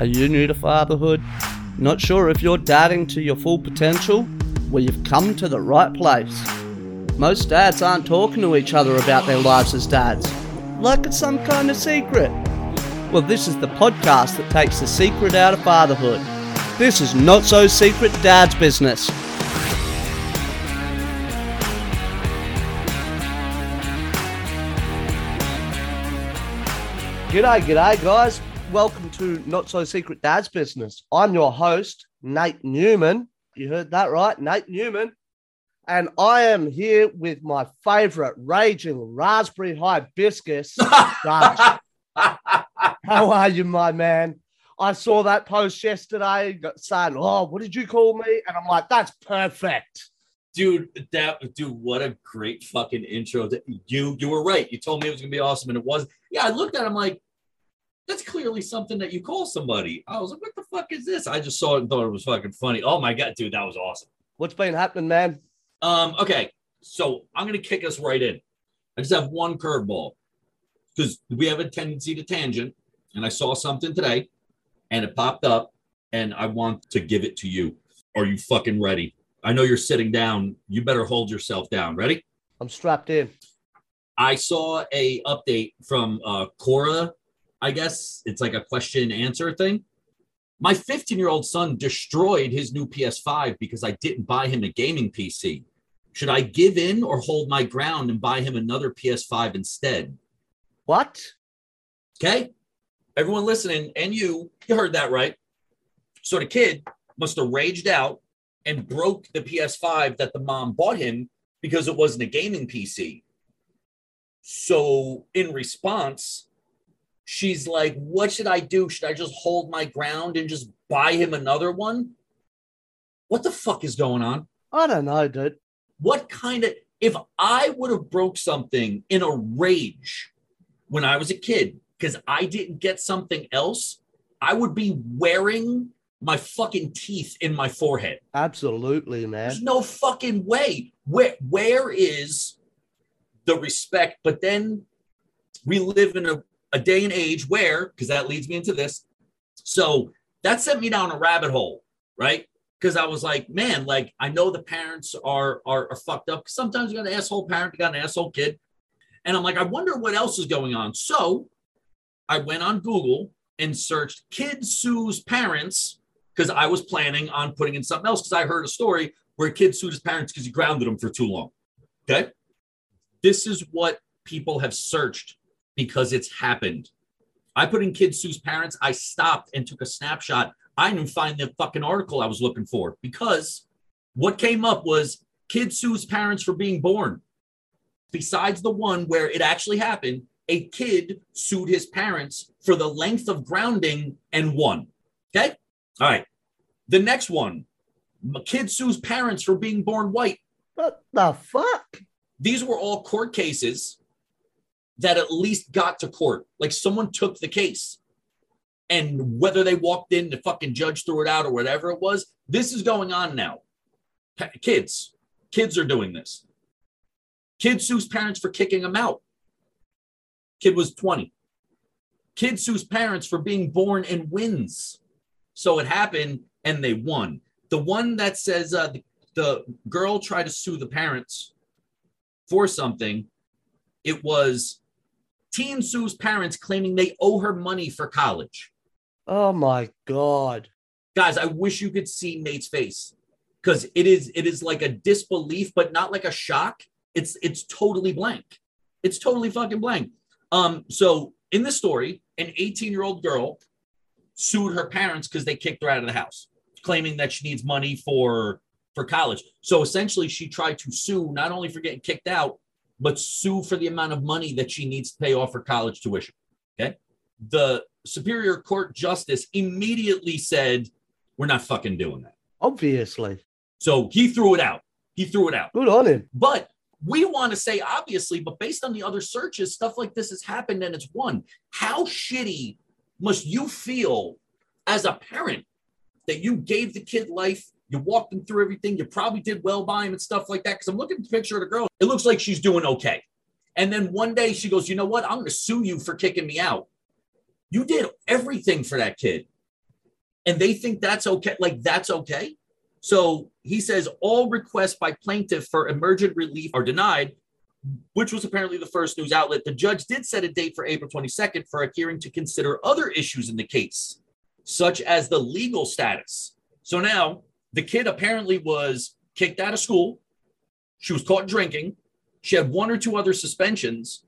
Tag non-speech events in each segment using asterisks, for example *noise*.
Are you new to fatherhood? Not sure if you're dadding to your full potential? Well, you've come to the right place. Most dads aren't talking to each other about their lives as dads, like it's some kind of secret. Well, this is the podcast that takes the secret out of fatherhood. This is Not So Secret Dad's Business. G'day, g'day, guys. Welcome to Not So Secret Dad's Business. I'm your host, Nate Newman. You heard that right, Nate Newman. And I am here with my favorite raging raspberry hibiscus. Judge. *laughs* How are you, my man? I saw that post yesterday saying, Oh, what did you call me? And I'm like, That's perfect. dude that dude what a great fucking intro that you you were right you told me it was gonna be awesome and it was yeah i looked at it i'm like that's clearly something that you call somebody. I was like what the fuck is this? I just saw it and thought it was fucking funny. Oh my god dude that was awesome. What's been happening, man? um okay so i'm gonna kick us right in. I just have one curveball because we have a tendency to tangent and i saw something today and it popped up and i want to give it to you. Are you fucking ready? I know you're sitting down. You better hold yourself down. Ready? I'm strapped in. I saw a update from uh Quora, I guess it's like a question answer thing. My 15 year old son destroyed his new PS5 because I didn't buy him a gaming PC. Should I give in or hold my ground and buy him another PS5 instead? What? Okay. Everyone listening, and you, you heard that right. So the kid must have raged out and broke the PS5 that the mom bought him because it wasn't a gaming PC. So in response, she's like, What should I do? Should I just hold my ground and just buy him another one? What the fuck is going on? I don't know, dude. what kind of if i would have broke something in a rage when i was a kid because i didn't get something else i would be wearing my fucking teeth in my forehead Absolutely, man. there's no fucking way where where is the respect but then we live in a, a day and age where because that leads me into this so that sent me down a rabbit hole right because I was like, man, like I know the parents are are, are fucked up. Sometimes you got an asshole parent, you got an asshole kid, and I'm like, I wonder what else is going on. So I went on Google and searched "kid sues parents" because I was planning on putting in something else because I heard a story where a kid sued his parents because he grounded them for too long. Okay, this is what people have searched because it's happened. I put in "kid sues parents." I stopped and took a snapshot I didn't find the fucking article I was looking for because what came up was kid sues parents for being born. Besides the one where it actually happened, a kid sued his parents for the length of grounding and won. Okay. All right. The next one kid sues parents for being born white. What the fuck? These were all court cases that at least got to court. Like someone took the case. And whether they walked in, the fucking judge threw it out or whatever it was, this is going on now. Kids, kids are doing this. Kid sues parents for kicking him out. Kid was 20. Kid sues parents for being born and wins. So it happened and they won. The one that says uh, the, the girl tried to sue the parents for something, it was teen sues parents claiming they owe her money for college. Oh my god. guys i wish you could see nate's face because it is it is like a disbelief but not like a shock it's it's totally blank it's totally fucking blank um so in this story an 18 year old girl sued her parents because they kicked her out of the house claiming that she needs money for for college so essentially she tried to sue not only for getting kicked out but sue for the amount of money that she needs to pay off her college tuition okay the superior court justice immediately said we're not fucking doing that. Obviously. So he threw it out. He threw it out. Good on him. But we want to say, obviously, but based on the other searches, stuff like this has happened and it's won. How shitty must you feel as a parent that you gave the kid life? You walked him through everything. You probably did well by him and stuff like that. Because I'm looking at the picture of the girl. It looks like she's doing okay. And then one day she goes, You know what? I'm going to sue you for kicking me out. You did everything for that kid. and they think that's okay. Like that's okay. So he says all requests by plaintiff for emergent relief are denied, which was apparently the first news outlet. The judge did set a date for April 22nd for a hearing to consider other issues in the case, such as the legal status. So now the kid apparently was kicked out of school. She was caught drinking. She had one or two other suspensions.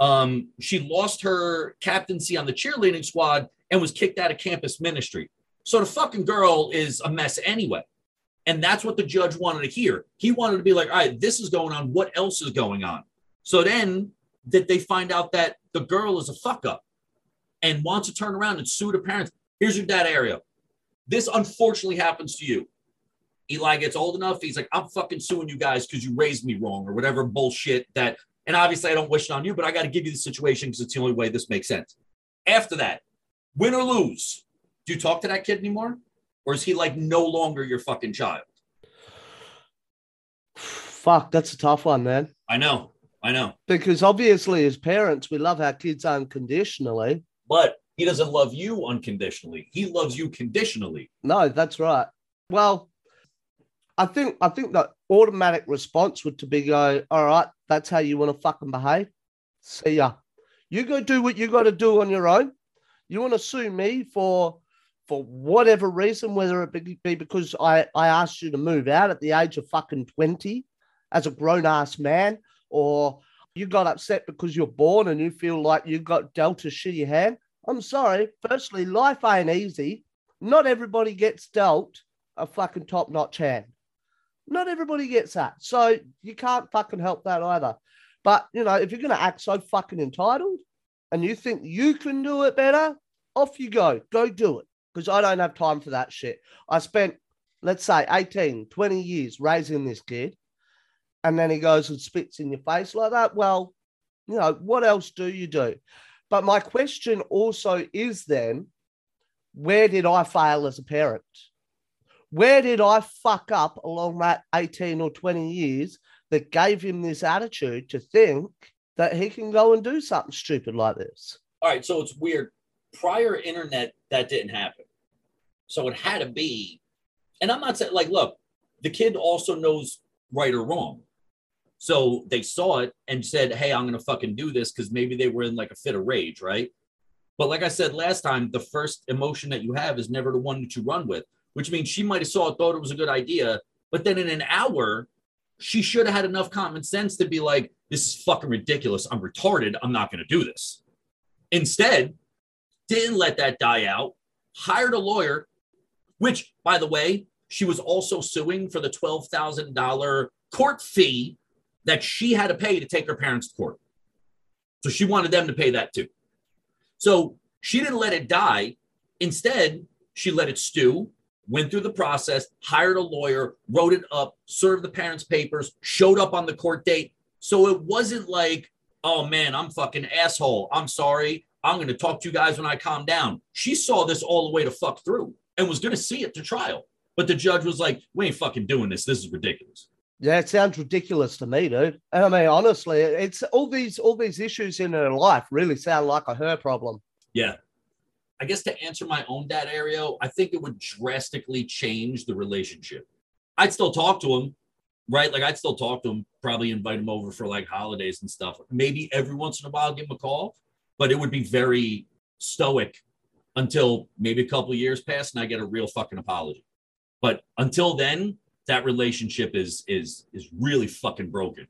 Um, she lost her captaincy on the cheerleading squad and was kicked out of campus ministry. So the fucking girl is a mess anyway. And that's what the judge wanted to hear. He wanted to be like, all right, this is going on. What else is going on? So then that they find out that the girl is a fuck up and wants to turn around and sue the parents. Here's your dad area. This unfortunately happens to you. Eli gets old enough. He's like, I'm fucking suing you guys because you raised me wrong or whatever bullshit that. And obviously, I don't wish it on you, but I got to give you the situation because it's the only way this makes sense. After that, win or lose, do you talk to that kid anymore? Or is he like no longer your fucking child? Fuck, that's a tough one, man. I know. I know. Because obviously, as parents, we love our kids unconditionally. But he doesn't love you unconditionally. He loves you conditionally. No, that's right. Well, I think I think the automatic response would to be go, all right, that's how you want to fucking behave. See ya. You go do what you got to do on your own. You want to sue me for for whatever reason, whether it be because I, I asked you to move out at the age of fucking 20 as a grown ass man, or you got upset because you're born and you feel like you got dealt a shitty hand. I'm sorry. Firstly, life ain't easy. Not everybody gets dealt a fucking top notch hand. Not everybody gets that. So you can't fucking help that either. But, you know, if you're going to act so fucking entitled and you think you can do it better, off you go. Go do it because I don't have time for that shit. I spent, let's say, 18, 20 years raising this kid, and then he goes and spits in your face like that. Well, you know, what else do you do? But my question also is then, where did I fail as a parent? Where did I fuck up along that 18 or 20 years that gave him this attitude to think that he can go and do something stupid like this? All right, so it's weird prior internet, that didn't happen. So it had to be, and I'm not saying like, look, the kid also knows right or wrong. So they saw it and said, Hey, I'm gonna fucking do this because maybe they were in like a fit of rage, right? But like I said last time, the first emotion that you have is never the one that you run with, which means she might have saw it, thought it was a good idea, but then in an hour, she should have had enough common sense to be like, this is fucking ridiculous. I'm retarded. I'm not gonna do this. Instead, didn't let that die out, hired a lawyer, which, by the way, she was also suing for the $12,000 court fee that she had to pay to take her parents to court. So she wanted them to pay that too. So she didn't let it die. Instead, she let it stew, went through the process, hired a lawyer, wrote it up, served the parents' papers, showed up on the court date. So it wasn't like, oh man, I'm fucking asshole. I'm sorry. I'm going to talk to you guys when I calm down. She saw this all the way to fuck through and was going to see it to trial. But the judge was like, we ain't fucking doing this. This is ridiculous. Yeah, it sounds ridiculous to me, dude. And I mean, honestly, it's all these all these issues in her life really sound like a her problem. Yeah. I guess to answer my own dad, Ario, I think it would drastically change the relationship. I'd still talk to him, right? Like I'd still talk to him, probably invite him over for like holidays and stuff. Maybe every once in a while give him a call but it would be very stoic until maybe a couple years pass and I get a real fucking apology. But until then, that relationship is is is really fucking broken.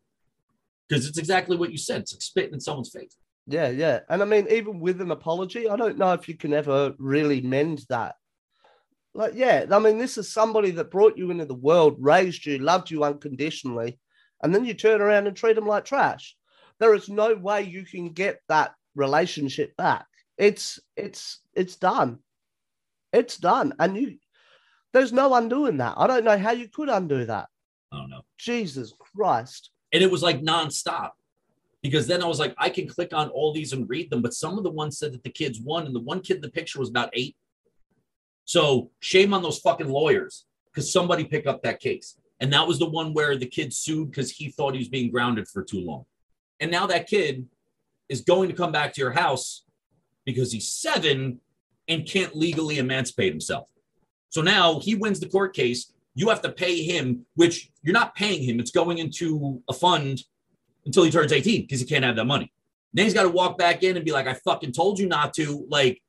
Because it's exactly what you said. It's like spitting in someone's face. Yeah, yeah. And I mean, even with an apology, I don't know if you can ever really mend that. Like, yeah, I mean, this is somebody that brought you into the world, raised you, loved you unconditionally, and then you turn around and treat them like trash. There is no way you can get that relationship back. It's it's it's done. It's done. And you there's no undoing that. I don't know how you could undo that. I don't know. Jesus Christ. And it was like nonstop. Because then I was like, I can click on all these and read them, but some of the ones said that the kids won, and the one kid in the picture was about eight. So shame on those fucking lawyers because somebody picked up that case. And that was the one where the kid sued because he thought he was being grounded for too long. And now that kid is going to come back to your house because he's seven and can't legally emancipate himself. So now he wins the court case. You have to pay him, which you're not paying him. It's going into a fund until he turns 18 because he can't have that money. Then he's got to walk back in and be like, I fucking told you not to. Like,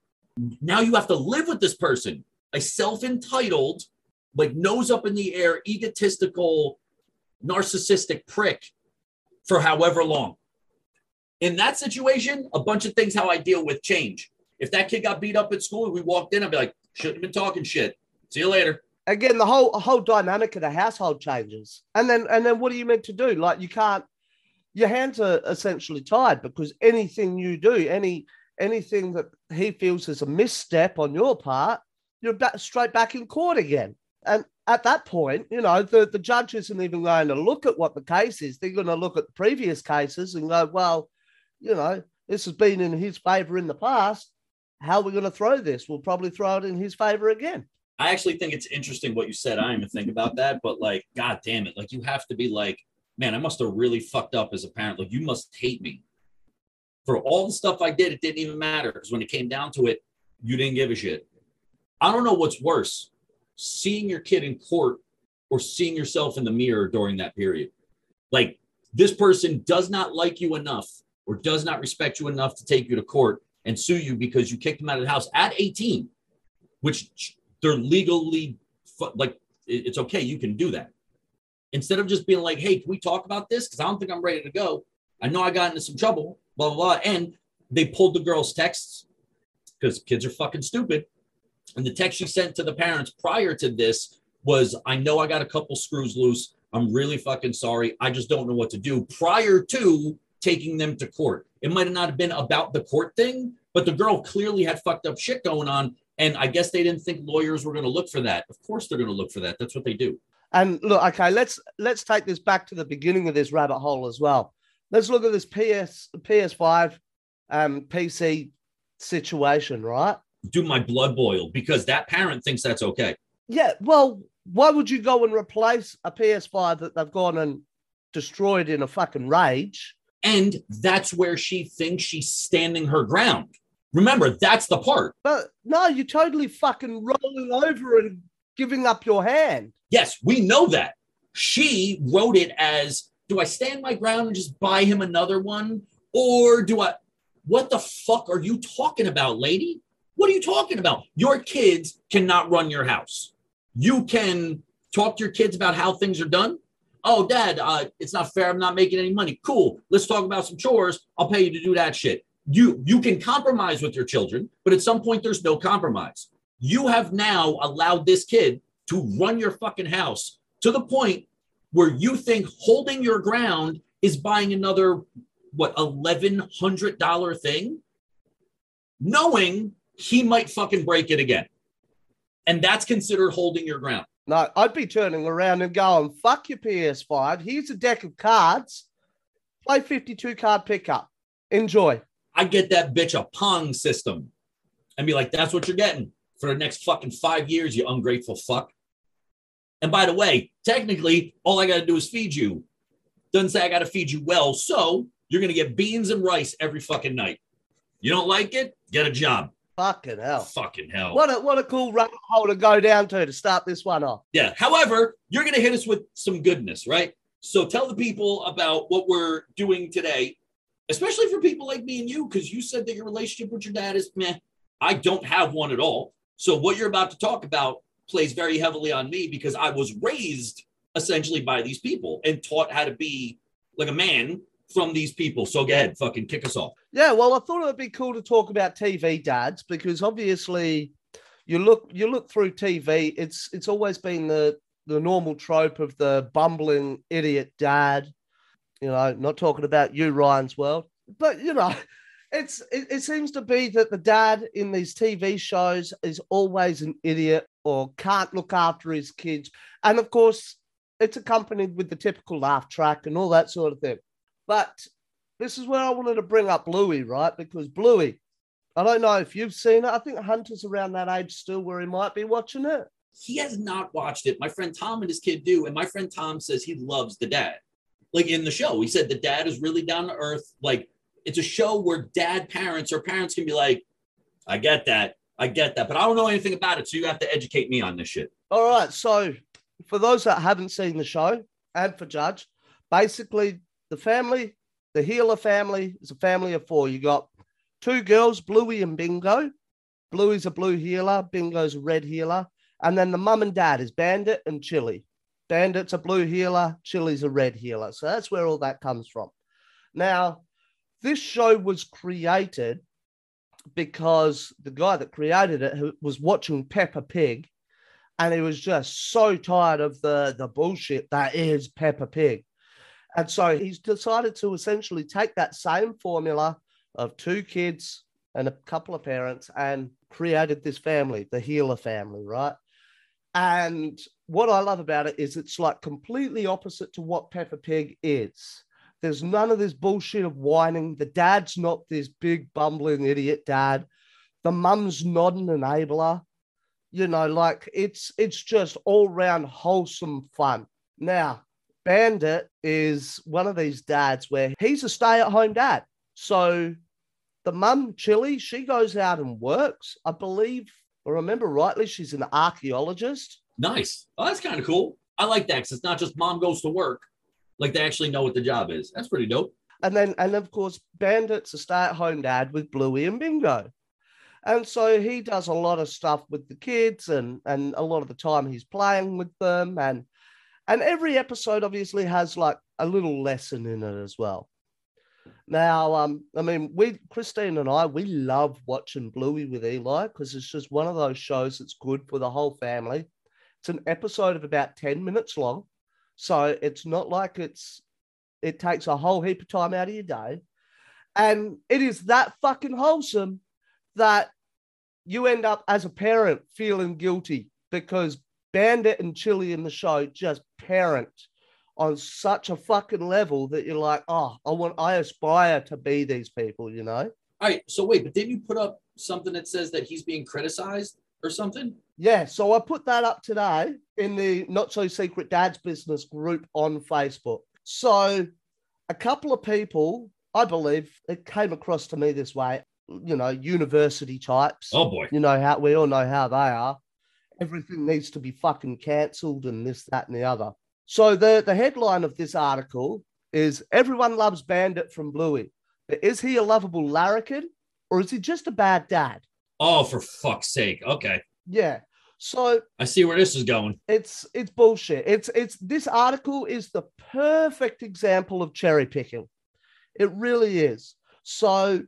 now you have to live with this person, a self entitled, like nose up in the air, egotistical, narcissistic prick for however long. In that situation, a bunch of things how I deal with change. If that kid got beat up at school and we walked in, I'd be like, shouldn't have been talking shit. See you later. Again, the whole whole dynamic of the household changes. And then and then what are you meant to do? Like you can't your hands are essentially tied because anything you do, any anything that he feels is a misstep on your part, you're back, straight back in court again. And at that point, you know, the, the judge isn't even going to look at what the case is. They're going to look at the previous cases and go, well, you know, this has been in his favor in the past. How are we going to throw this? We'll probably throw it in his favor again. I actually think it's interesting what you said. I didn't even think about that, but like, god damn it. Like you have to be like, man, I must have really fucked up as a parent. Like you must hate me. For all the stuff I did, it didn't even matter. Because when it came down to it, you didn't give a shit. I don't know what's worse, seeing your kid in court or seeing yourself in the mirror during that period. Like this person does not like you enough or does not respect you enough to take you to court and sue you because you kicked them out of the house at 18, which they're legally like it's okay. You can do that instead of just being like, "Hey, can we talk about this?" Because I don't think I'm ready to go. I know I got into some trouble. Blah blah blah. And they pulled the girl's texts because kids are fucking stupid. And the text she sent to the parents prior to this was, "I know I got a couple screws loose. I'm really fucking sorry. I just don't know what to do." Prior to taking them to court, it might not have been about the court thing, but the girl clearly had fucked up shit going on. And I guess they didn't think lawyers were going to look for that. Of course, they're going to look for that. That's what they do. And look, okay, let's let's take this back to the beginning of this rabbit hole as well. Let's look at this PS PS5 um, PC situation, right? Do my blood boil because that parent thinks that's okay. Yeah, well, why would you go and replace a PS5 that they've gone and destroyed in a fucking rage? And that's where she thinks she's standing her ground. Remember, that's the part. But no, you're totally fucking rolling over and giving up your hand. Yes, we know that. She wrote it as do I stand my ground and just buy him another one? Or do I, what the fuck are you talking about, lady? What are you talking about? Your kids cannot run your house. You can talk to your kids about how things are done. Oh, dad, uh, it's not fair. I'm not making any money. Cool. Let's talk about some chores. I'll pay you to do that shit. You you can compromise with your children, but at some point there's no compromise. You have now allowed this kid to run your fucking house to the point where you think holding your ground is buying another what eleven hundred dollar thing, knowing he might fucking break it again, and that's considered holding your ground. No, I'd be turning around and going, "Fuck your PS5. Here's a deck of cards. Play fifty-two card pickup. Enjoy." I get that bitch a pong system, and be like, "That's what you're getting for the next fucking five years, you ungrateful fuck." And by the way, technically, all I got to do is feed you. Doesn't say I got to feed you well. So you're going to get beans and rice every fucking night. You don't like it? Get a job. Fucking hell. Fucking hell. What a, what a cool rabbit hole to go down to to start this one off. Yeah. However, you're going to hit us with some goodness, right? So tell the people about what we're doing today, especially for people like me and you, because you said that your relationship with your dad is meh. I don't have one at all. So what you're about to talk about plays very heavily on me because I was raised essentially by these people and taught how to be like a man from these people. So go ahead, fucking kick us off. Yeah, well, I thought it would be cool to talk about TV dads because obviously you look you look through TV, it's it's always been the the normal trope of the bumbling idiot dad. You know, not talking about you, Ryan's world, but you know, it's it, it seems to be that the dad in these TV shows is always an idiot or can't look after his kids. And of course, it's accompanied with the typical laugh track and all that sort of thing. But this is where I wanted to bring up Bluey, right? Because Bluey, I don't know if you've seen it. I think Hunter's around that age still where he might be watching it. He has not watched it. My friend Tom and his kid do. And my friend Tom says he loves the dad. Like in the show, he said the dad is really down to earth. Like it's a show where dad parents or parents can be like, I get that I get that, but I don't know anything about it, so you have to educate me on this shit. All right. So, for those that haven't seen the show and for Judge, basically the family, the Heeler family, is a family of four. You got two girls, Bluey and Bingo. Bluey's a blue heeler, Bingo's a red heeler. And then the mum and dad is Bandit and Chili. Bandit's a blue heeler, Chili's a red heeler. So that's where all that comes from. Now, this show was created because the guy that created it was watching Peppa Pig and he was just so tired of the, the bullshit that is Peppa Pig. And so he's decided to essentially take that same formula of two kids and a couple of parents and created this family, the Heeler family, right? And what I love about it is it's like completely opposite to what Peppa Pig is. There's none of this bullshit of whining. The dad's not this big bumbling idiot dad. The mum's not an enabler. You know, like it's it's just all round wholesome fun. Now, Bandit is one of these dads where he's a stay-at-home dad. So the mum, Chili, she goes out and works. I believe, or remember rightly, she's an archaeologist. Nice. Oh, that's kind of cool. I like that because it's not just mom goes to work. Like they actually know what the job is. That's pretty dope. And then, and of course, Bandit's a stay-at-home dad with Bluey and Bingo. And so he does a lot of stuff with the kids, and and a lot of the time he's playing with them, and and every episode obviously has like a little lesson in it as well. Now, um, I mean, we, Christine and I, we love watching Bluey with Eli because it's just one of those shows that's good for the whole family. It's an episode of about 10 minutes long. So it's not like it's, it takes a whole heap of time out of your day. And it is that fucking wholesome that you end up as a parent feeling guilty because Bandit and Chili in the show just parent on such a fucking level that you're like, oh, I want, I aspire to be these people, you know? All right. So wait, but didn't you put up something that says that he's being criticized or something? Yeah. So I put that up today in the Not So Secret Dad's Business group on Facebook. So a couple of people, I believe, it came across to me this way, you know, university types. Oh boy. You know how we all know how they are. Everything needs to be fucking cancelled and this, that, and the other. So the, the headline of this article is Everyone Loves Bandit from Bluey. But is he a lovable larrikin or is he just a bad dad? Oh, for fuck's sake. Okay. Yeah. So I see where this is going. It's it's bullshit. It's it's this article is the perfect example of cherry picking. It really is. So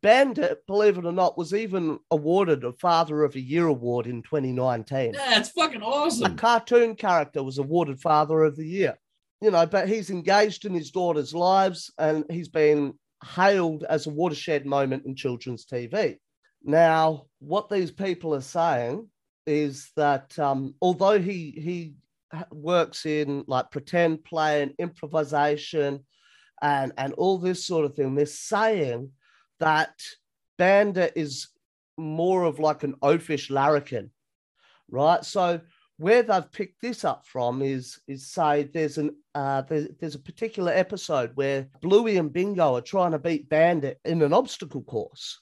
Bandit, believe it or not, was even awarded a Father of the Year award in 2019. Yeah, That's fucking awesome. A cartoon character was awarded Father of the Year. You know, but he's engaged in his daughter's lives and he's been hailed as a watershed moment in children's TV. Now, what these people are saying is that um, although he he works in like pretend play and improvisation and and all this sort of thing, they're saying that Bandit is more of like an oafish larrikin, right? So where they've picked this up from is is say there's an uh, there's, there's a particular episode where Bluey and Bingo are trying to beat Bandit in an obstacle course.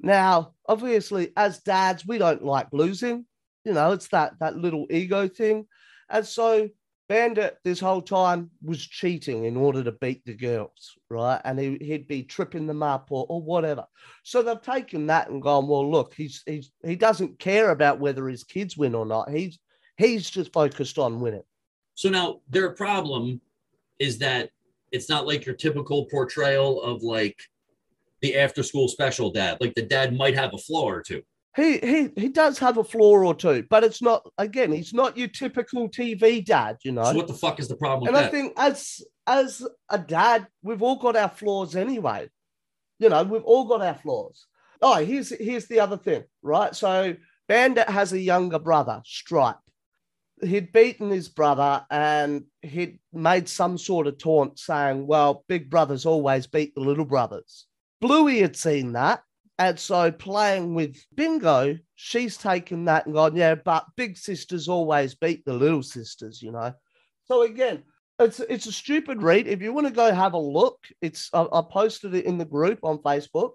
Now, obviously, as dads, we don't like losing. You know, it's that that little ego thing, and so Bandit this whole time was cheating in order to beat the girls, right? And he, he'd be tripping them up or, or whatever. So they've taken that and gone, well, look, he's, he's he doesn't care about whether his kids win or not. He's he's just focused on winning. So now their problem is that it's not like your typical portrayal of like the after school special dad. Like the dad might have a flaw or two he he he does have a flaw or two, but it's not again, he's not your typical TV dad, you know. So what the fuck is the problem? And I that? think as as a dad, we've all got our flaws anyway. You know, we've all got our flaws. Oh, here's here's the other thing, right? So Bandit has a younger brother, Stripe. He'd beaten his brother and he'd made some sort of taunt saying, Well, big brothers always beat the little brothers. Bluey had seen that and so playing with Bingo, she's taken that and gone, yeah, but big sisters always beat the little sisters, you know. So again, it's it's a stupid read. If you want to go have a look, it's I, I posted it in the group on Facebook,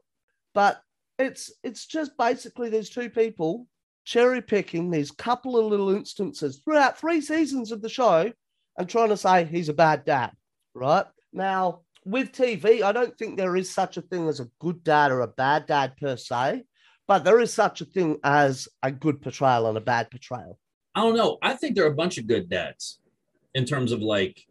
but it's it's just basically there's two people cherry picking these couple of little instances throughout three seasons of the show and trying to say he's a bad dad, right? Now, with TV, I don't think there is such a thing as a good dad or a bad dad per se, but there is such a thing as a good portrayal and a bad portrayal. I don't know. I think there are a bunch of good dads in terms of like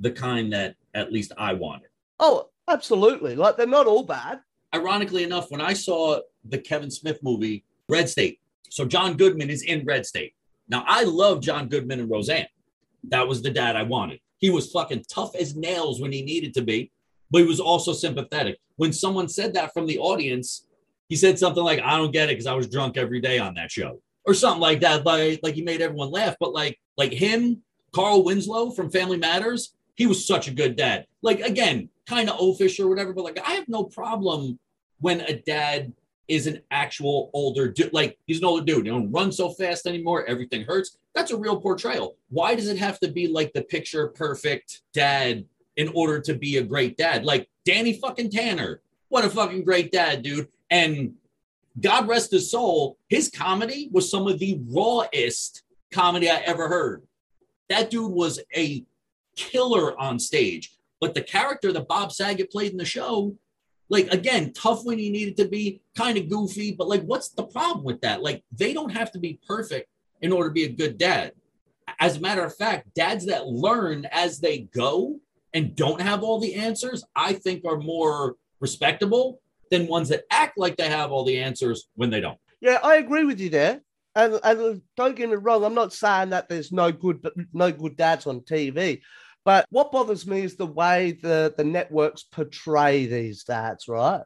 the kind that at least I wanted. Oh, absolutely. Like they're not all bad. Ironically enough, when I saw the Kevin Smith movie, Red State, so John Goodman is in Red State. Now, I love John Goodman and Roseanne. That was the dad I wanted. He was fucking tough as nails when he needed to be, but he was also sympathetic. When someone said that from the audience, he said something like, I don't get it because I was drunk every day on that show. Or something like that. Like, like he made everyone laugh. But like, like him, Carl Winslow from Family Matters, he was such a good dad. Like again, kind of oafish or whatever, but like I have no problem when a dad is an actual older dude. Like he's an older dude. You don't run so fast anymore. Everything hurts. That's a real portrayal. Why does it have to be like the picture perfect dad in order to be a great dad? Like Danny fucking Tanner. What a fucking great dad, dude. And God rest his soul, his comedy was some of the rawest comedy I ever heard. That dude was a killer on stage. But the character that Bob Saget played in the show like again, tough when he needed to be, kind of goofy, but like, what's the problem with that? Like, they don't have to be perfect in order to be a good dad. As a matter of fact, dads that learn as they go and don't have all the answers, I think are more respectable than ones that act like they have all the answers when they don't. Yeah, I agree with you there. And, and don't get me wrong, I'm not saying that there's no good no good dads on TV. But what bothers me is the way the, the networks portray these dads, right?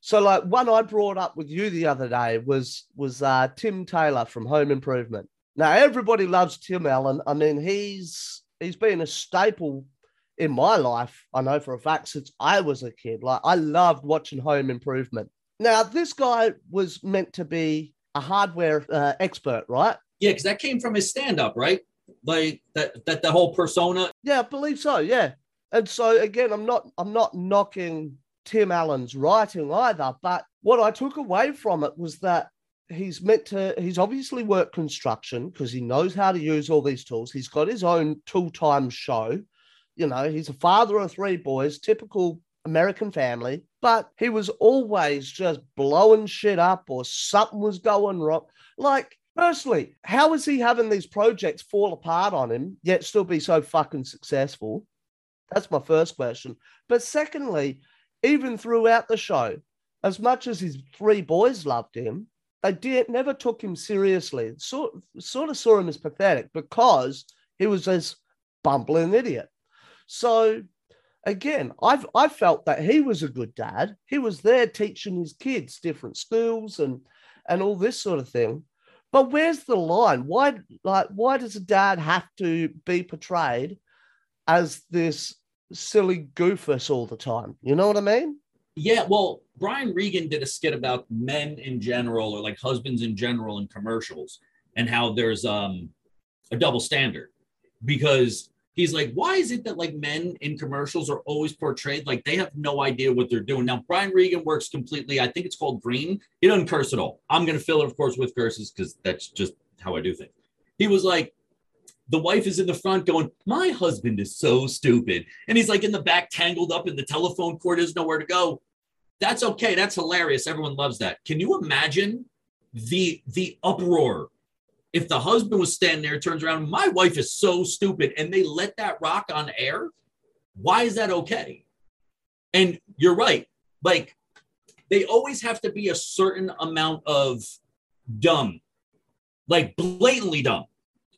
So, like one I brought up with you the other day was was uh, Tim Taylor from Home Improvement. Now everybody loves Tim Allen. I mean, he's he's been a staple in my life. I know for a fact since I was a kid. Like I loved watching Home Improvement. Now this guy was meant to be a hardware uh, expert, right? Yeah, because that came from his stand up, right? like that that the whole persona yeah i believe so yeah and so again i'm not i'm not knocking tim allen's writing either but what i took away from it was that he's meant to he's obviously worked construction because he knows how to use all these tools he's got his own tool-time show you know he's a father of three boys typical american family but he was always just blowing shit up or something was going wrong like Firstly, how is he having these projects fall apart on him yet still be so fucking successful? That's my first question. But secondly, even throughout the show, as much as his three boys loved him, they did never took him seriously. Sort sort of saw him as pathetic because he was this bumbling idiot. So again, I've I felt that he was a good dad. He was there teaching his kids different skills and and all this sort of thing. But where's the line? Why, like, why does a dad have to be portrayed as this silly goofus all the time? You know what I mean? Yeah. Well, Brian Regan did a skit about men in general, or like husbands in general, in commercials, and how there's um a double standard because he's like, why is it that like men in commercials are always portrayed like they have no idea what they're doing? Now, Brian Regan works completely, I think it's called green. He doesn't curse at all. I'm going to fill it, of course, with curses because that's just how I do things. He was like, the wife is in the front going, My husband is so stupid. And he's like in the back, tangled up in the telephone cord, there's nowhere to go. That's okay. That's hilarious. Everyone loves that. Can you imagine the the uproar if the husband was standing there, turns around, my wife is so stupid, and they let that rock on air, why is that okay? And you're right. Like, they always have to be a certain amount of dumb, like blatantly dumb,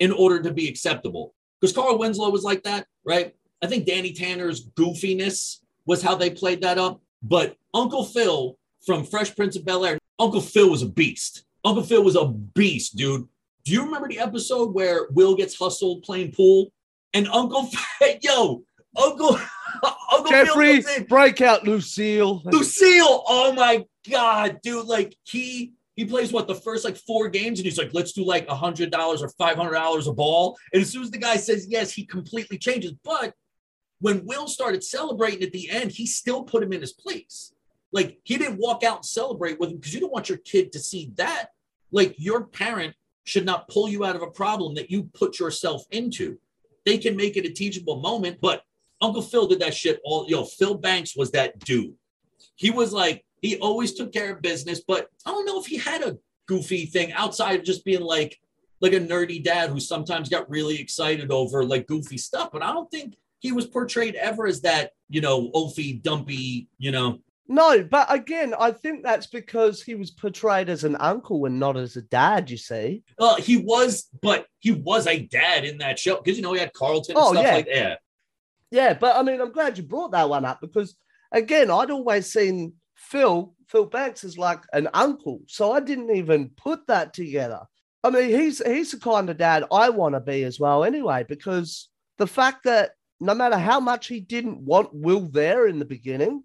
in order to be acceptable. Because Carl Winslow was like that, right? I think Danny Tanner's goofiness was how they played that up. But Uncle Phil from Fresh Prince of Bel Air, Uncle Phil was a beast. Uncle Phil was a beast, dude. Do you remember the episode where Will gets hustled playing pool and Uncle *laughs* yo Uncle *laughs* Uncle Geoffrey break out Lucille Lucille oh my god dude like he he plays what the first like four games and he's like let's do like a hundred dollars or five hundred dollars a ball and as soon as the guy says yes he completely changes but when Will started celebrating at the end he still put him in his place Like he didn't walk out and celebrate with him because you don't want your kid to see that. Like your parent should not pull you out of a problem that you put yourself into. They can make it a teachable moment, but Uncle Phil did that shit all. Yo, Phil Banks was that dude. He was like, he always took care of business, but I don't know if he had a goofy thing outside of just being like, like a nerdy dad who sometimes got really excited over like goofy stuff. But I don't think he was portrayed ever as that, you know, oafy, dumpy, you know. No, but again, I think that's because he was portrayed as an uncle and not as a dad, you see. Well, he was, but he was a dad in that show because, you know, he had Carlton and Oh, stuff yeah. like that. Yeah, but I mean, I'm glad you brought that one up because, again, I'd always seen Phil, Phil Banks as like an uncle. So I didn't even put that together. I mean, he's he's the kind of dad I want to be as well, anyway, because the fact that no matter how much he didn't want Will there in the beginning,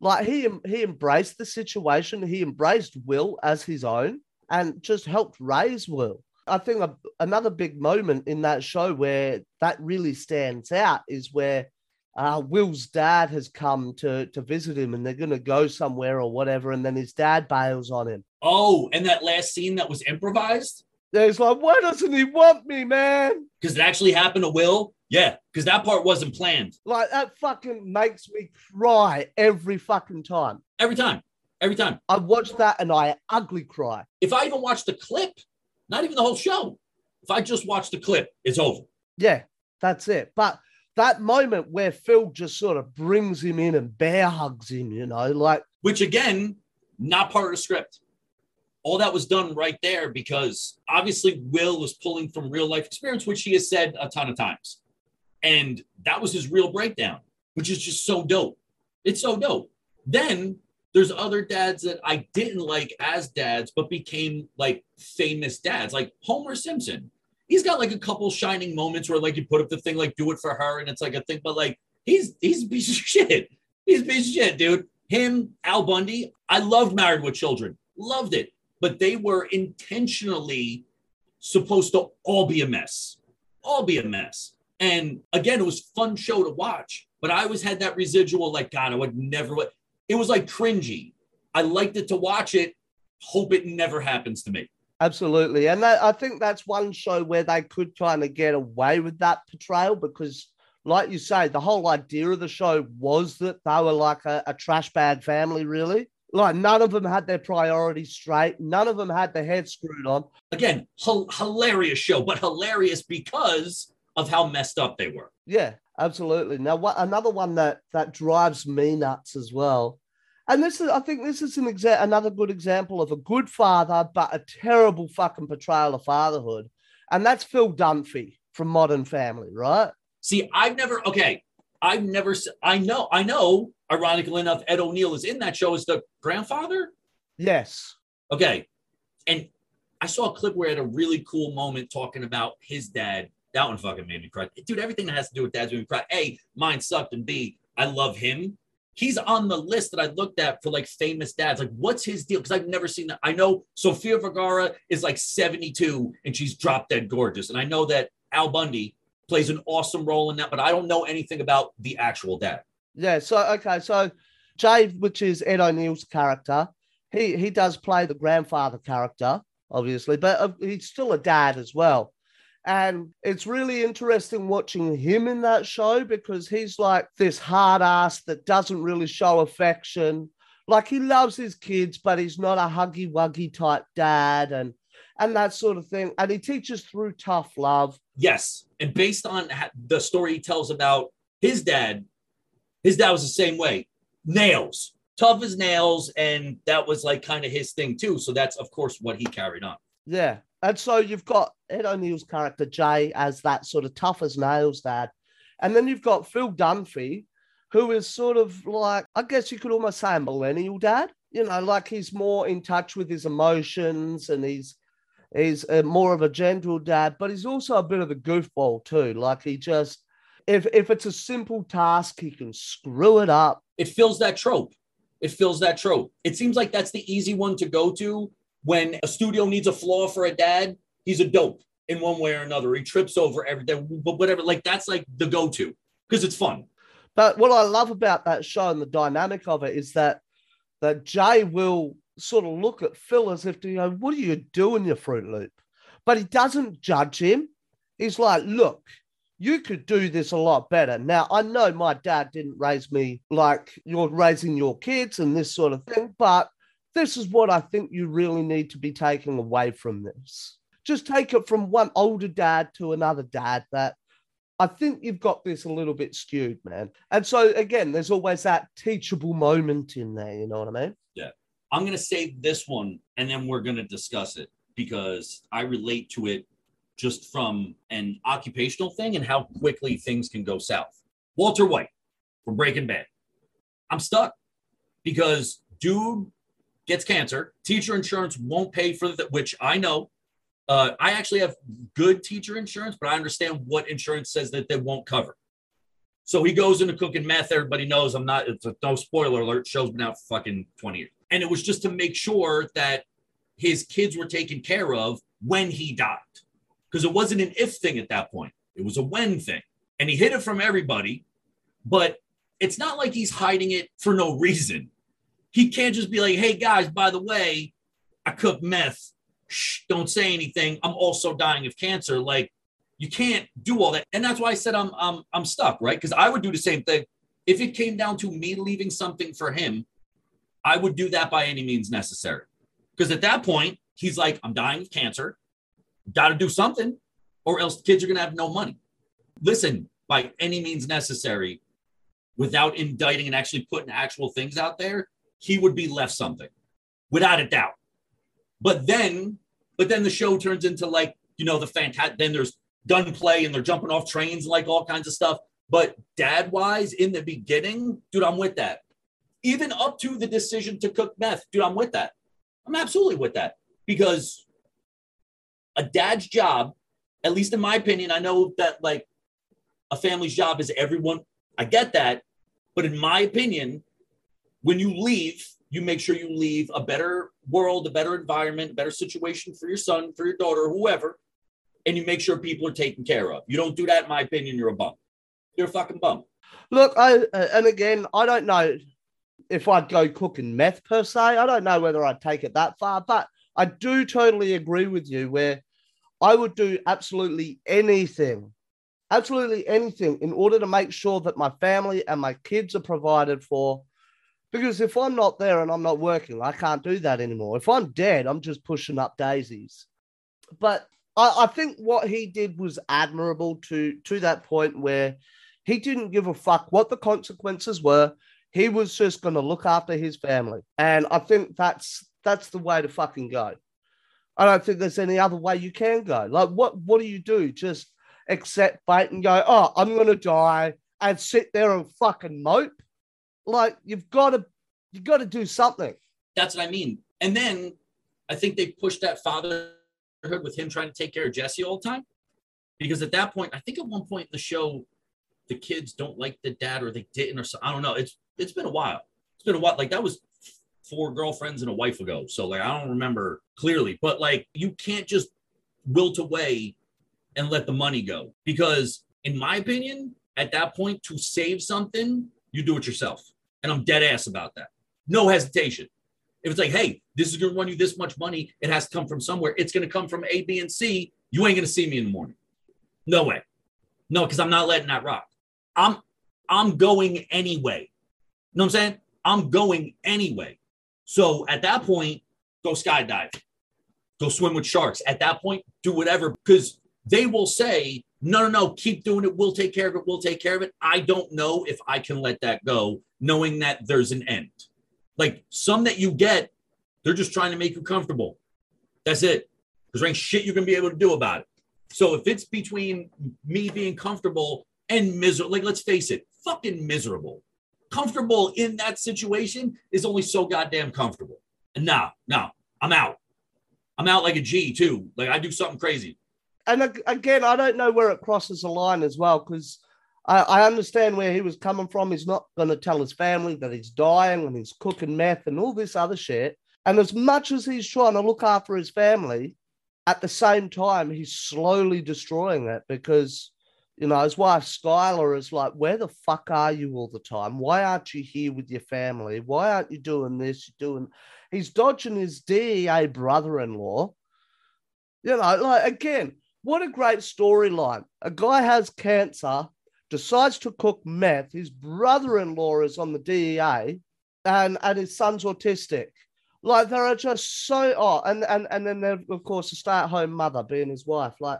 like he he embraced the situation, he embraced Will as his own and just helped raise Will. I think a, another big moment in that show where that really stands out is where uh, Will's dad has come to to visit him, and they're going to go somewhere or whatever, and then his dad bails on him. Oh, and that last scene that was improvised There's like, why doesn't he want me, man? because it actually happened to Will. Yeah, because that part wasn't planned Like that fucking makes me cry every fucking time. every time. Every time. I watch that and I ugly cry. If I even watch the clip, not even the whole show, if I just watch the clip, it's over. Yeah, that's it. But that moment where Phil just sort of brings him in and bear hugs him, you know, like which again, not part of the script. All that was done right there because obviously Will was pulling from real life experience, which he has said a ton of times. And that was his real breakdown, which is just so dope. It's so dope. Then there's other dads that I didn't like as dads, but became like famous dads, like Homer Simpson. He's got like a couple shining moments where like you put up the thing like do it for her, and it's like a thing, but like he's he's a piece of *laughs* shit. He's a piece of shit, dude. Him, Al Bundy. I loved Married with Children, loved it, but they were intentionally supposed to all be a mess, all be a mess. And again, it was fun show to watch, but I always had that residual like, God, I would never. It was like cringy. I liked it to watch it. Hope it never happens to me. Absolutely. And that, I think that's one show where they could kind of get away with that portrayal because, like you say, the whole idea of the show was that they were like a, a trash bag family, really. Like none of them had their priorities straight, none of them had their head screwed on. Again, hil- hilarious show, but hilarious because of how messed up they were. Yeah, absolutely. Now, what another one that that drives me nuts as well, and this is, I think, this is an exa- another good example of a good father, but a terrible fucking portrayal of fatherhood, and that's Phil Dunphy from Modern Family, right? See, I've never, okay, I've never, I know, I know, ironically enough, Ed O'Neill is in that show as the grandfather. Yes. Okay. And I saw a clip where he had a really cool moment talking about his dad. That one fucking made me cry. Dude, everything that has to do with dads made me cry. A, mine sucked, and B, I love him. He's on the list that I looked at for like famous dads. Like, what's his deal? Because I've never seen that. I know Sofia Vergara is like 72 and she's drop dead gorgeous. And I know that Al Bundy plays an awesome role in that, but I don't know anything about the actual dad. Yeah. So okay. So Jay, which is Ed O'Neill's character, he he does play the grandfather character, obviously, but uh, he's still a dad as well. And it's really interesting watching him in that show because he's like this hard ass that doesn't really show affection. Like he loves his kids, but he's not a huggy wuggy type dad and and that sort of thing. And he teaches through tough love. Yes. And based on the story he tells about his dad, his dad was the same way. Nails, tough as nails. And that was like kind of his thing too. So that's, of course, what he carried on. Yeah. And so you've got Ed O'Neill's character, Jay, as that sort of tough as nails dad. And then you've got Phil Dunphy, who is sort of like, I guess you could almost say a millennial dad. You know, like he's more in touch with his emotions and he's he's a, more of a gentle dad, but he's also a bit of a goofball too. Like he just, if if it's a simple task, he can screw it up. It fills that trope. It fills that trope. It seems like that's the easy one to go to when a studio needs a flaw for a dad. He's a dope in one way or another. He trips over everything, but whatever. Like that's like the go to because it's fun. But what I love about that show and the dynamic of it is that that Jay will sort of look at Phil as if to go, What are you doing, your Fruit Loop? But he doesn't judge him. He's like, Look, you could do this a lot better. Now, I know my dad didn't raise me like you're raising your kids and this sort of thing, but this is what I think you really need to be taking away from this. Just take it from one older dad to another dad that I think you've got this a little bit skewed, man. And so, again, there's always that teachable moment in there. You know what I mean? Yeah. I'm going to save this one and then we're going to discuss it because I relate to it just from an occupational thing and how quickly things can go south. Walter White from Breaking Bad. I'm stuck because dude gets cancer. Teacher insurance won't pay for the, which I know. Uh, I actually have good teacher insurance, but I understand what insurance says that they won't cover. So he goes into cooking meth. Everybody knows I'm not, it's a no spoiler alert. Show's been out for fucking 20 years. And it was just to make sure that his kids were taken care of when he died. Because it wasn't an if thing at that point, it was a when thing. And he hid it from everybody, but it's not like he's hiding it for no reason. He can't just be like, hey guys, by the way, I cook meth. Shh, don't say anything. I'm also dying of cancer. Like, you can't do all that. And that's why I said I'm I'm I'm stuck, right? Because I would do the same thing. If it came down to me leaving something for him, I would do that by any means necessary. Because at that point, he's like, I'm dying of cancer. Got to do something, or else the kids are to have no money. Listen, by any means necessary, without indicting and actually putting actual things out there, he would be left something without a doubt. But then, but then the show turns into like, you know, the fantastic, then there's gunplay and they're jumping off trains, like all kinds of stuff. But dad wise, in the beginning, dude, I'm with that. Even up to the decision to cook meth, dude, I'm with that. I'm absolutely with that because a dad's job, at least in my opinion, I know that like a family's job is everyone. I get that. But in my opinion, when you leave, you make sure you leave a better world, a better environment, a better situation for your son, for your daughter, whoever, and you make sure people are taken care of. You don't do that, in my opinion, you're a bum. You're a fucking bum. Look, I uh, and again, I don't know if I'd go cooking meth per se. I don't know whether I'd take it that far, but I do totally agree with you where I would do absolutely anything, absolutely anything in order to make sure that my family and my kids are provided for because if I'm not there and I'm not working, I can't do that anymore. If I'm dead, I'm just pushing up daisies. But I, I think what he did was admirable to to that point where he didn't give a fuck what the consequences were. He was just going to look after his family, and I think that's that's the way to fucking go. I don't think there's any other way you can go. Like, what what do you do? Just accept fate and go, oh, I'm going to die, and sit there and fucking mope? Like you've got to you've got to do something. That's what I mean. And then I think they pushed that fatherhood with him trying to take care of Jesse all the time. Because at that point, I think at one point in the show, the kids don't like the dad or they didn't or so I don't know. It's it's been a while. It's been a while. Like that was four girlfriends and a wife ago. So like I don't remember clearly, but like you can't just wilt away and let the money go. Because in my opinion, at that point, to save something, you do it yourself. And I'm dead ass about that. No hesitation. If it's like, hey, this is going to run you this much money, it has to come from somewhere. It's going to come from A, B, and C. You ain't going to see me in the morning. No way. No, because I'm not letting that rock. I'm I'm going anyway. You know what I'm saying? I'm going anyway. So at that point, go skydive, go swim with sharks. At that point, do whatever because they will say, no, no, no, keep doing it. We'll take care of it. We'll take care of it. I don't know if I can let that go, knowing that there's an end. Like some that you get, they're just trying to make you comfortable. That's it. Because there ain't shit you can be able to do about it. So if it's between me being comfortable and miserable, like let's face it, fucking miserable. Comfortable in that situation is only so goddamn comfortable. And now, now I'm out. I'm out like a G too. Like I do something crazy and again, I don't know where it crosses the line as well because I, I, understand where he was coming from. He's not going to tell his family that he's dying and he's cooking meth and all this other shit. And as much as he's trying to look after his family, at the same time, he's slowly destroying it because You know, his wife Skyler is like, Where the fuck are you all the time? Why aren't you here with your family? Why aren't you doing this? You're doing he's dodging his DEA brother-in-law. You know, like again, what a great storyline. A guy has cancer, decides to cook meth. His brother-in-law is on the DEA, and and his son's autistic. Like there are just so oh, and and and then there, of course a stay-at-home mother being his wife. Like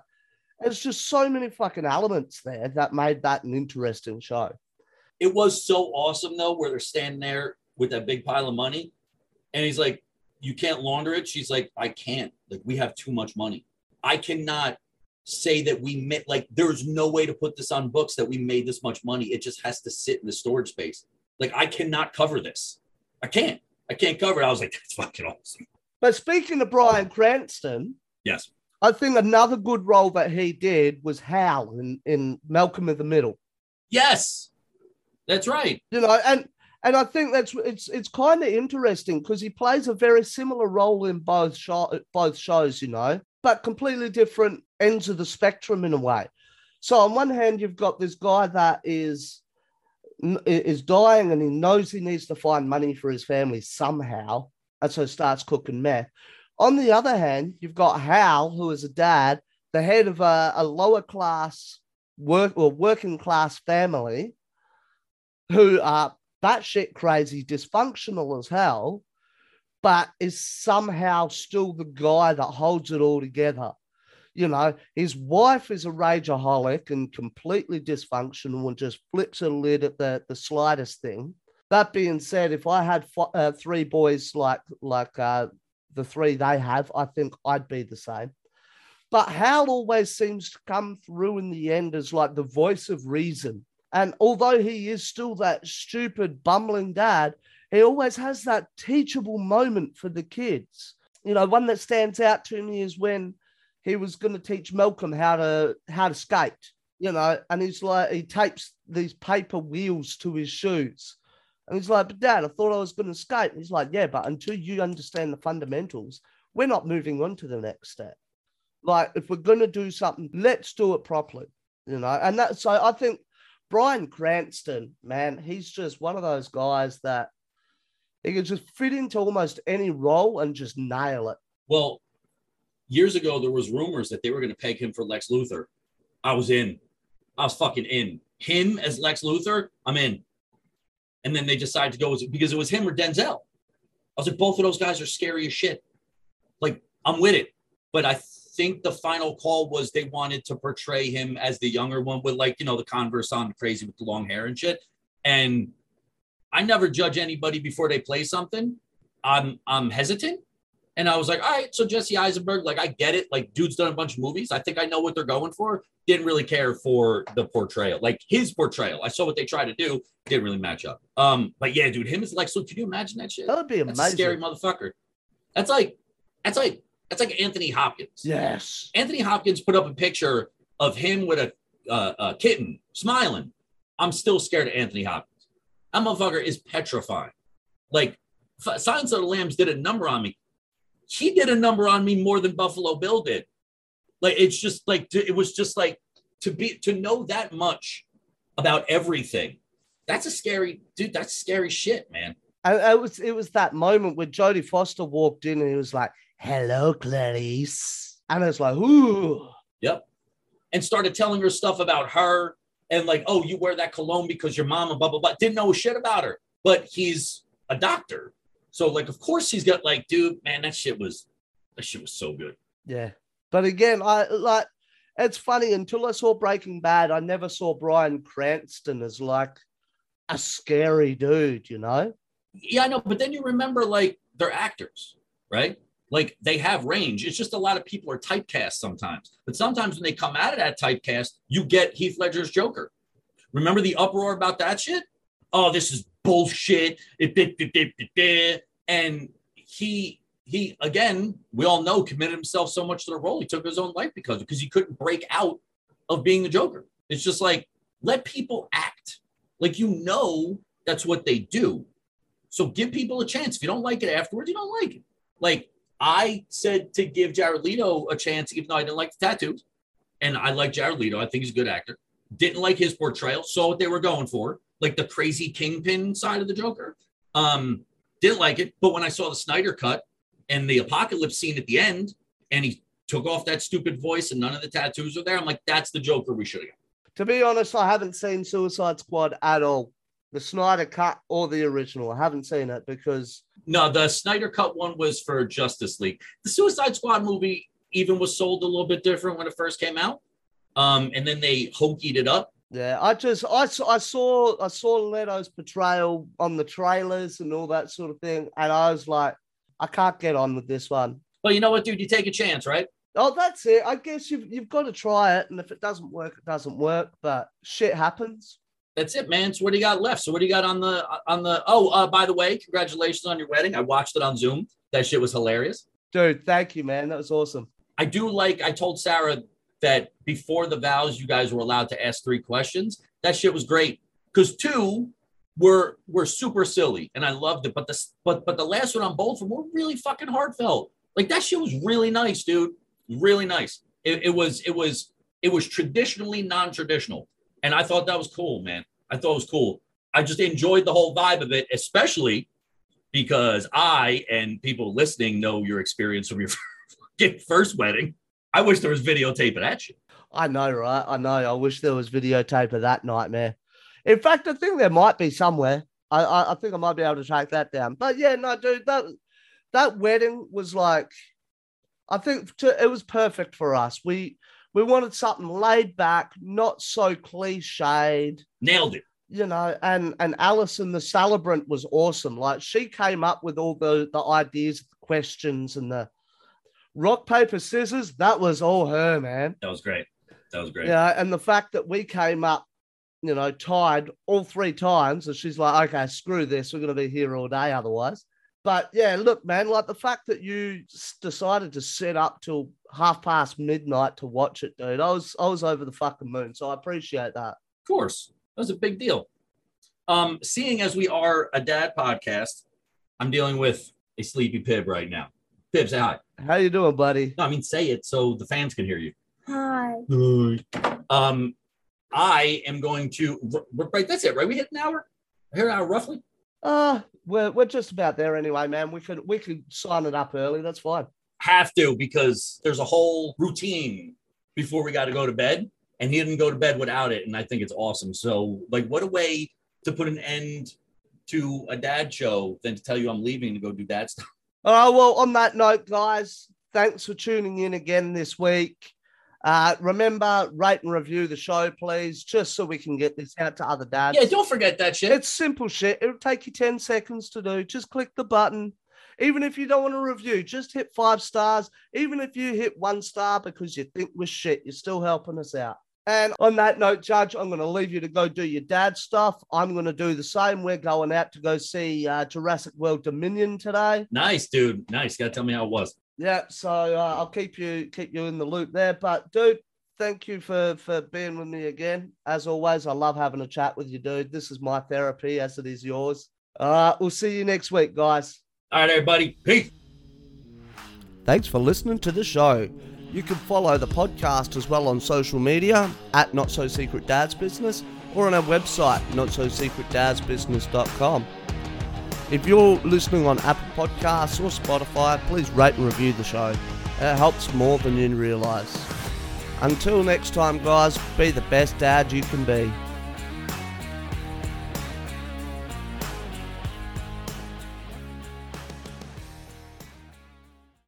there's just so many fucking elements there that made that an interesting show. It was so awesome though, where they're standing there with that big pile of money, and he's like, "You can't launder it." She's like, "I can't. Like we have too much money. I cannot." Say that we made like there's no way to put this on books that we made this much money. It just has to sit in the storage space. Like i cannot cover this. I can't. I can't cover it. I was like that's fucking awesome. But speaking of Bryan Cranston, yes. I think another good role that he did was Hal in, in Malcolm in the Middle. yes. That's right. You know, and and I think that's it's it's kind of interesting because he plays a very similar role in both show, both shows, you know, but completely different ends of the spectrum in a way. So on one hand, you've got this guy that is is dying and he knows he needs to find money for his family somehow, and so starts cooking meth. On the other hand, you've got Hal, who is a dad, the head of a, a lower class work or working class family, who are batshit crazy, dysfunctional as hell, but is somehow still the guy that holds it all together. You know, his wife is a rageaholic and completely dysfunctional and just flips a lid at the, the slightest thing. That being said, if I had fo- uh, three boys like like uh, the three they have, I think I'd be the same. But Hal always seems to come through in the end as like the voice of reason. And although he is still that stupid, bumbling dad, he always has that teachable moment for the kids. You know, one that stands out to me is when he was going to teach Malcolm how to how to skate. You know, and he's like he tapes these paper wheels to his shoes. And he's like, but dad, I thought I was going to skate. And he's like, yeah, but until you understand the fundamentals, we're not moving on to the next step. Like, if we're going to do something, let's do it properly, you know. And that, so I think Bryan Cranston, man, he's just one of those guys that he can just fit into almost any role and just nail it. Well, years ago there was rumors that they were going to peg him for Lex Luthor. I was in. I was fucking in. Him as Lex Luthor, I'm in. And then they decided to go because it was him or Denzel. I was like, both of those guys are scary as shit. Like, I'm with it. But I think the final call was they wanted to portray him as the younger one with like, you know, the converse on crazy with the long hair and shit. And I never judge anybody before they play something. I'm I'm hesitant. And I was like, all right, so Jesse Eisenberg, like I get it. Like, dude's done a bunch of movies. I think I know what they're going for. Didn't really care for the portrayal, like his portrayal. I saw what they tried to do, didn't really match up. Um, but yeah, dude, him as Lex Luthor. Can you imagine that shit? That would be That's a amazing. scary motherfucker. That's like, that's like, that's like Anthony Hopkins. yes. Anthony Hopkins put up a picture of him with a, uh, a kitten smiling. I'm still scared of Anthony Hopkins. That motherfucker is petrifying. Like, F- Silence of the Lambs did a number on me. He did a number on me more than Buffalo Bill did. Like, it's just like, to- it was just like to be, to know that much about everything. That's a scary, dude, that's scary shit, man. And it was it was that moment when Jodie Foster walked in and he was like, "Hello, Clarice," and it's like, "Ooh." Yep. And started telling her stuff about her and like, oh, you wear that cologne because your mom and blah, blah, blah. Didn't know shit about her, but he's a doctor. So, like, of course he's got like, dude, man, that shit was, that shit was so good. Yeah. But again, I like it's funny until I saw Breaking Bad, I never saw Bryan Cranston as like a scary dude, you know? Yeah, I know. But then you remember like they're actors, right? Like they have range. It's just a lot of people are typecast sometimes. But sometimes when they come out of that typecast, you get Heath Ledger's Joker. Remember the uproar about that shit? Oh, this is bullshit. It, it, it, it, it, it. And he he again, we all know, committed himself so much to the role. He took his own life because because he couldn't break out of being the Joker. It's just like let people act. Like you know that's what they do. So give people a chance. If you don't like it afterwards, you don't like it. Like I said to give Jared Leto a chance, even though I didn't like the tattoos. And I like Jared Leto. I think he's a good actor. Didn't like his portrayal. Saw what they were going for, like the crazy kingpin side of the Joker. Um, didn't like it. But when I saw the Snyder cut and the apocalypse scene at the end, and he took off that stupid voice and none of the tattoos are there, I'm like, that's the Joker we should have. To be honest, I haven't seen Suicide Squad at all. The Snyder cut or the original. I haven't seen it because No, the Snyder cut one was for Justice League. The Suicide Squad movie even was sold a little bit different when it first came out. Um, and then they hokied it up. yeah, I just I, saw- I saw I saw Leto's portrayal on the trailers and all that sort of thing, and I was like, I can't get on with this one. But you know what, dude? You take a chance, right? Oh, that's it. I guess you've you've got to try it, and if it doesn't work, it doesn't work. But shit happens. That's it, man. So what do you got left? So what do you got on the on the? Oh, uh, by the way, congratulations on your wedding. I watched it on Zoom. That shit was hilarious. Dude, thank you, man. That was awesome. I do like. I told Sarah that before the vows, you guys were allowed to ask three questions. That shit was great because two were were super silly, and I loved it. But the but but the last one on both of them were really fucking heartfelt. Like that shit was really nice, dude. Really nice. It, it was it was it was traditionally non-traditional, and I thought that was cool, man. I thought it was cool. I just enjoyed the whole vibe of it, especially because I and people listening know your experience from your *laughs* first wedding. I wish there was videotape of that shit. I know, right? I know. I wish there was videotape of that nightmare. In fact, I think there might be somewhere. I, I, I think I might be able to track that down. But yeah, no, dude, that that wedding was like, I think to, it was perfect for us. We we wanted something laid back, not so cliched, Nailed it. you know. And and Alison, the celebrant, was awesome. Like she came up with all the the ideas, the questions, and the rock paper scissors. That was all her, man. That was great. That was great. Yeah, and the fact that we came up, you know, tied all three times, and she's like, okay, screw this, we're gonna be here all day otherwise. But yeah, look, man, like the fact that you decided to sit up till half past midnight to watch it, dude, I was I was over the fucking moon, so I appreciate that. Of course. That was a big deal. Um, seeing as we are a dad podcast, I'm dealing with a sleepy Pib right now. Pib, say hi. How you doing, buddy? No, I mean say it so the fans can hear you. Hi. Um, I am going to right. That's it, right? We hit an hour. Here, an hour roughly. Uh we're we're just about there anyway, man. We could we could sign it up early. That's fine. Have to because there's a whole routine before we got to go to bed, and he didn't go to bed without it, and I think it's awesome. So, like, what a way to put an end to a dad show than to tell you I'm leaving to go do dad stuff. Oh, well, on that note, guys, thanks for tuning in again this week. Uh, remember, rate and review the show, please, just so we can get this out to other dads. Yeah, don't forget that shit. It's simple shit. It'll take you 10 seconds to do. Just click the button. Even if you don't want to review, just hit five stars. Even if you hit one star because you think we're shit, you're still helping us out. And on that note, Judge, I'm going to leave you to go do your dad stuff. I'm going to do the same. We're going out to go see uh, Jurassic World Dominion today. Nice, dude. Nice. Got to tell me how it was. Yeah, so uh, I'll keep you keep you in the loop there. But dude, thank you for for being with me again. As always, I love having a chat with you, dude. This is my therapy, as it is yours. All right, we'll see you next week, guys. All right, everybody. Peace. Thanks for listening to the show. You can follow the podcast as well on social media at Not So Secret Dad's Business or on our website, notsosecretdadsbusiness.com. If you're listening on Apple Podcasts or Spotify, please rate and review the show. It helps more than you realize. Until next time, guys, be the best dad you can be.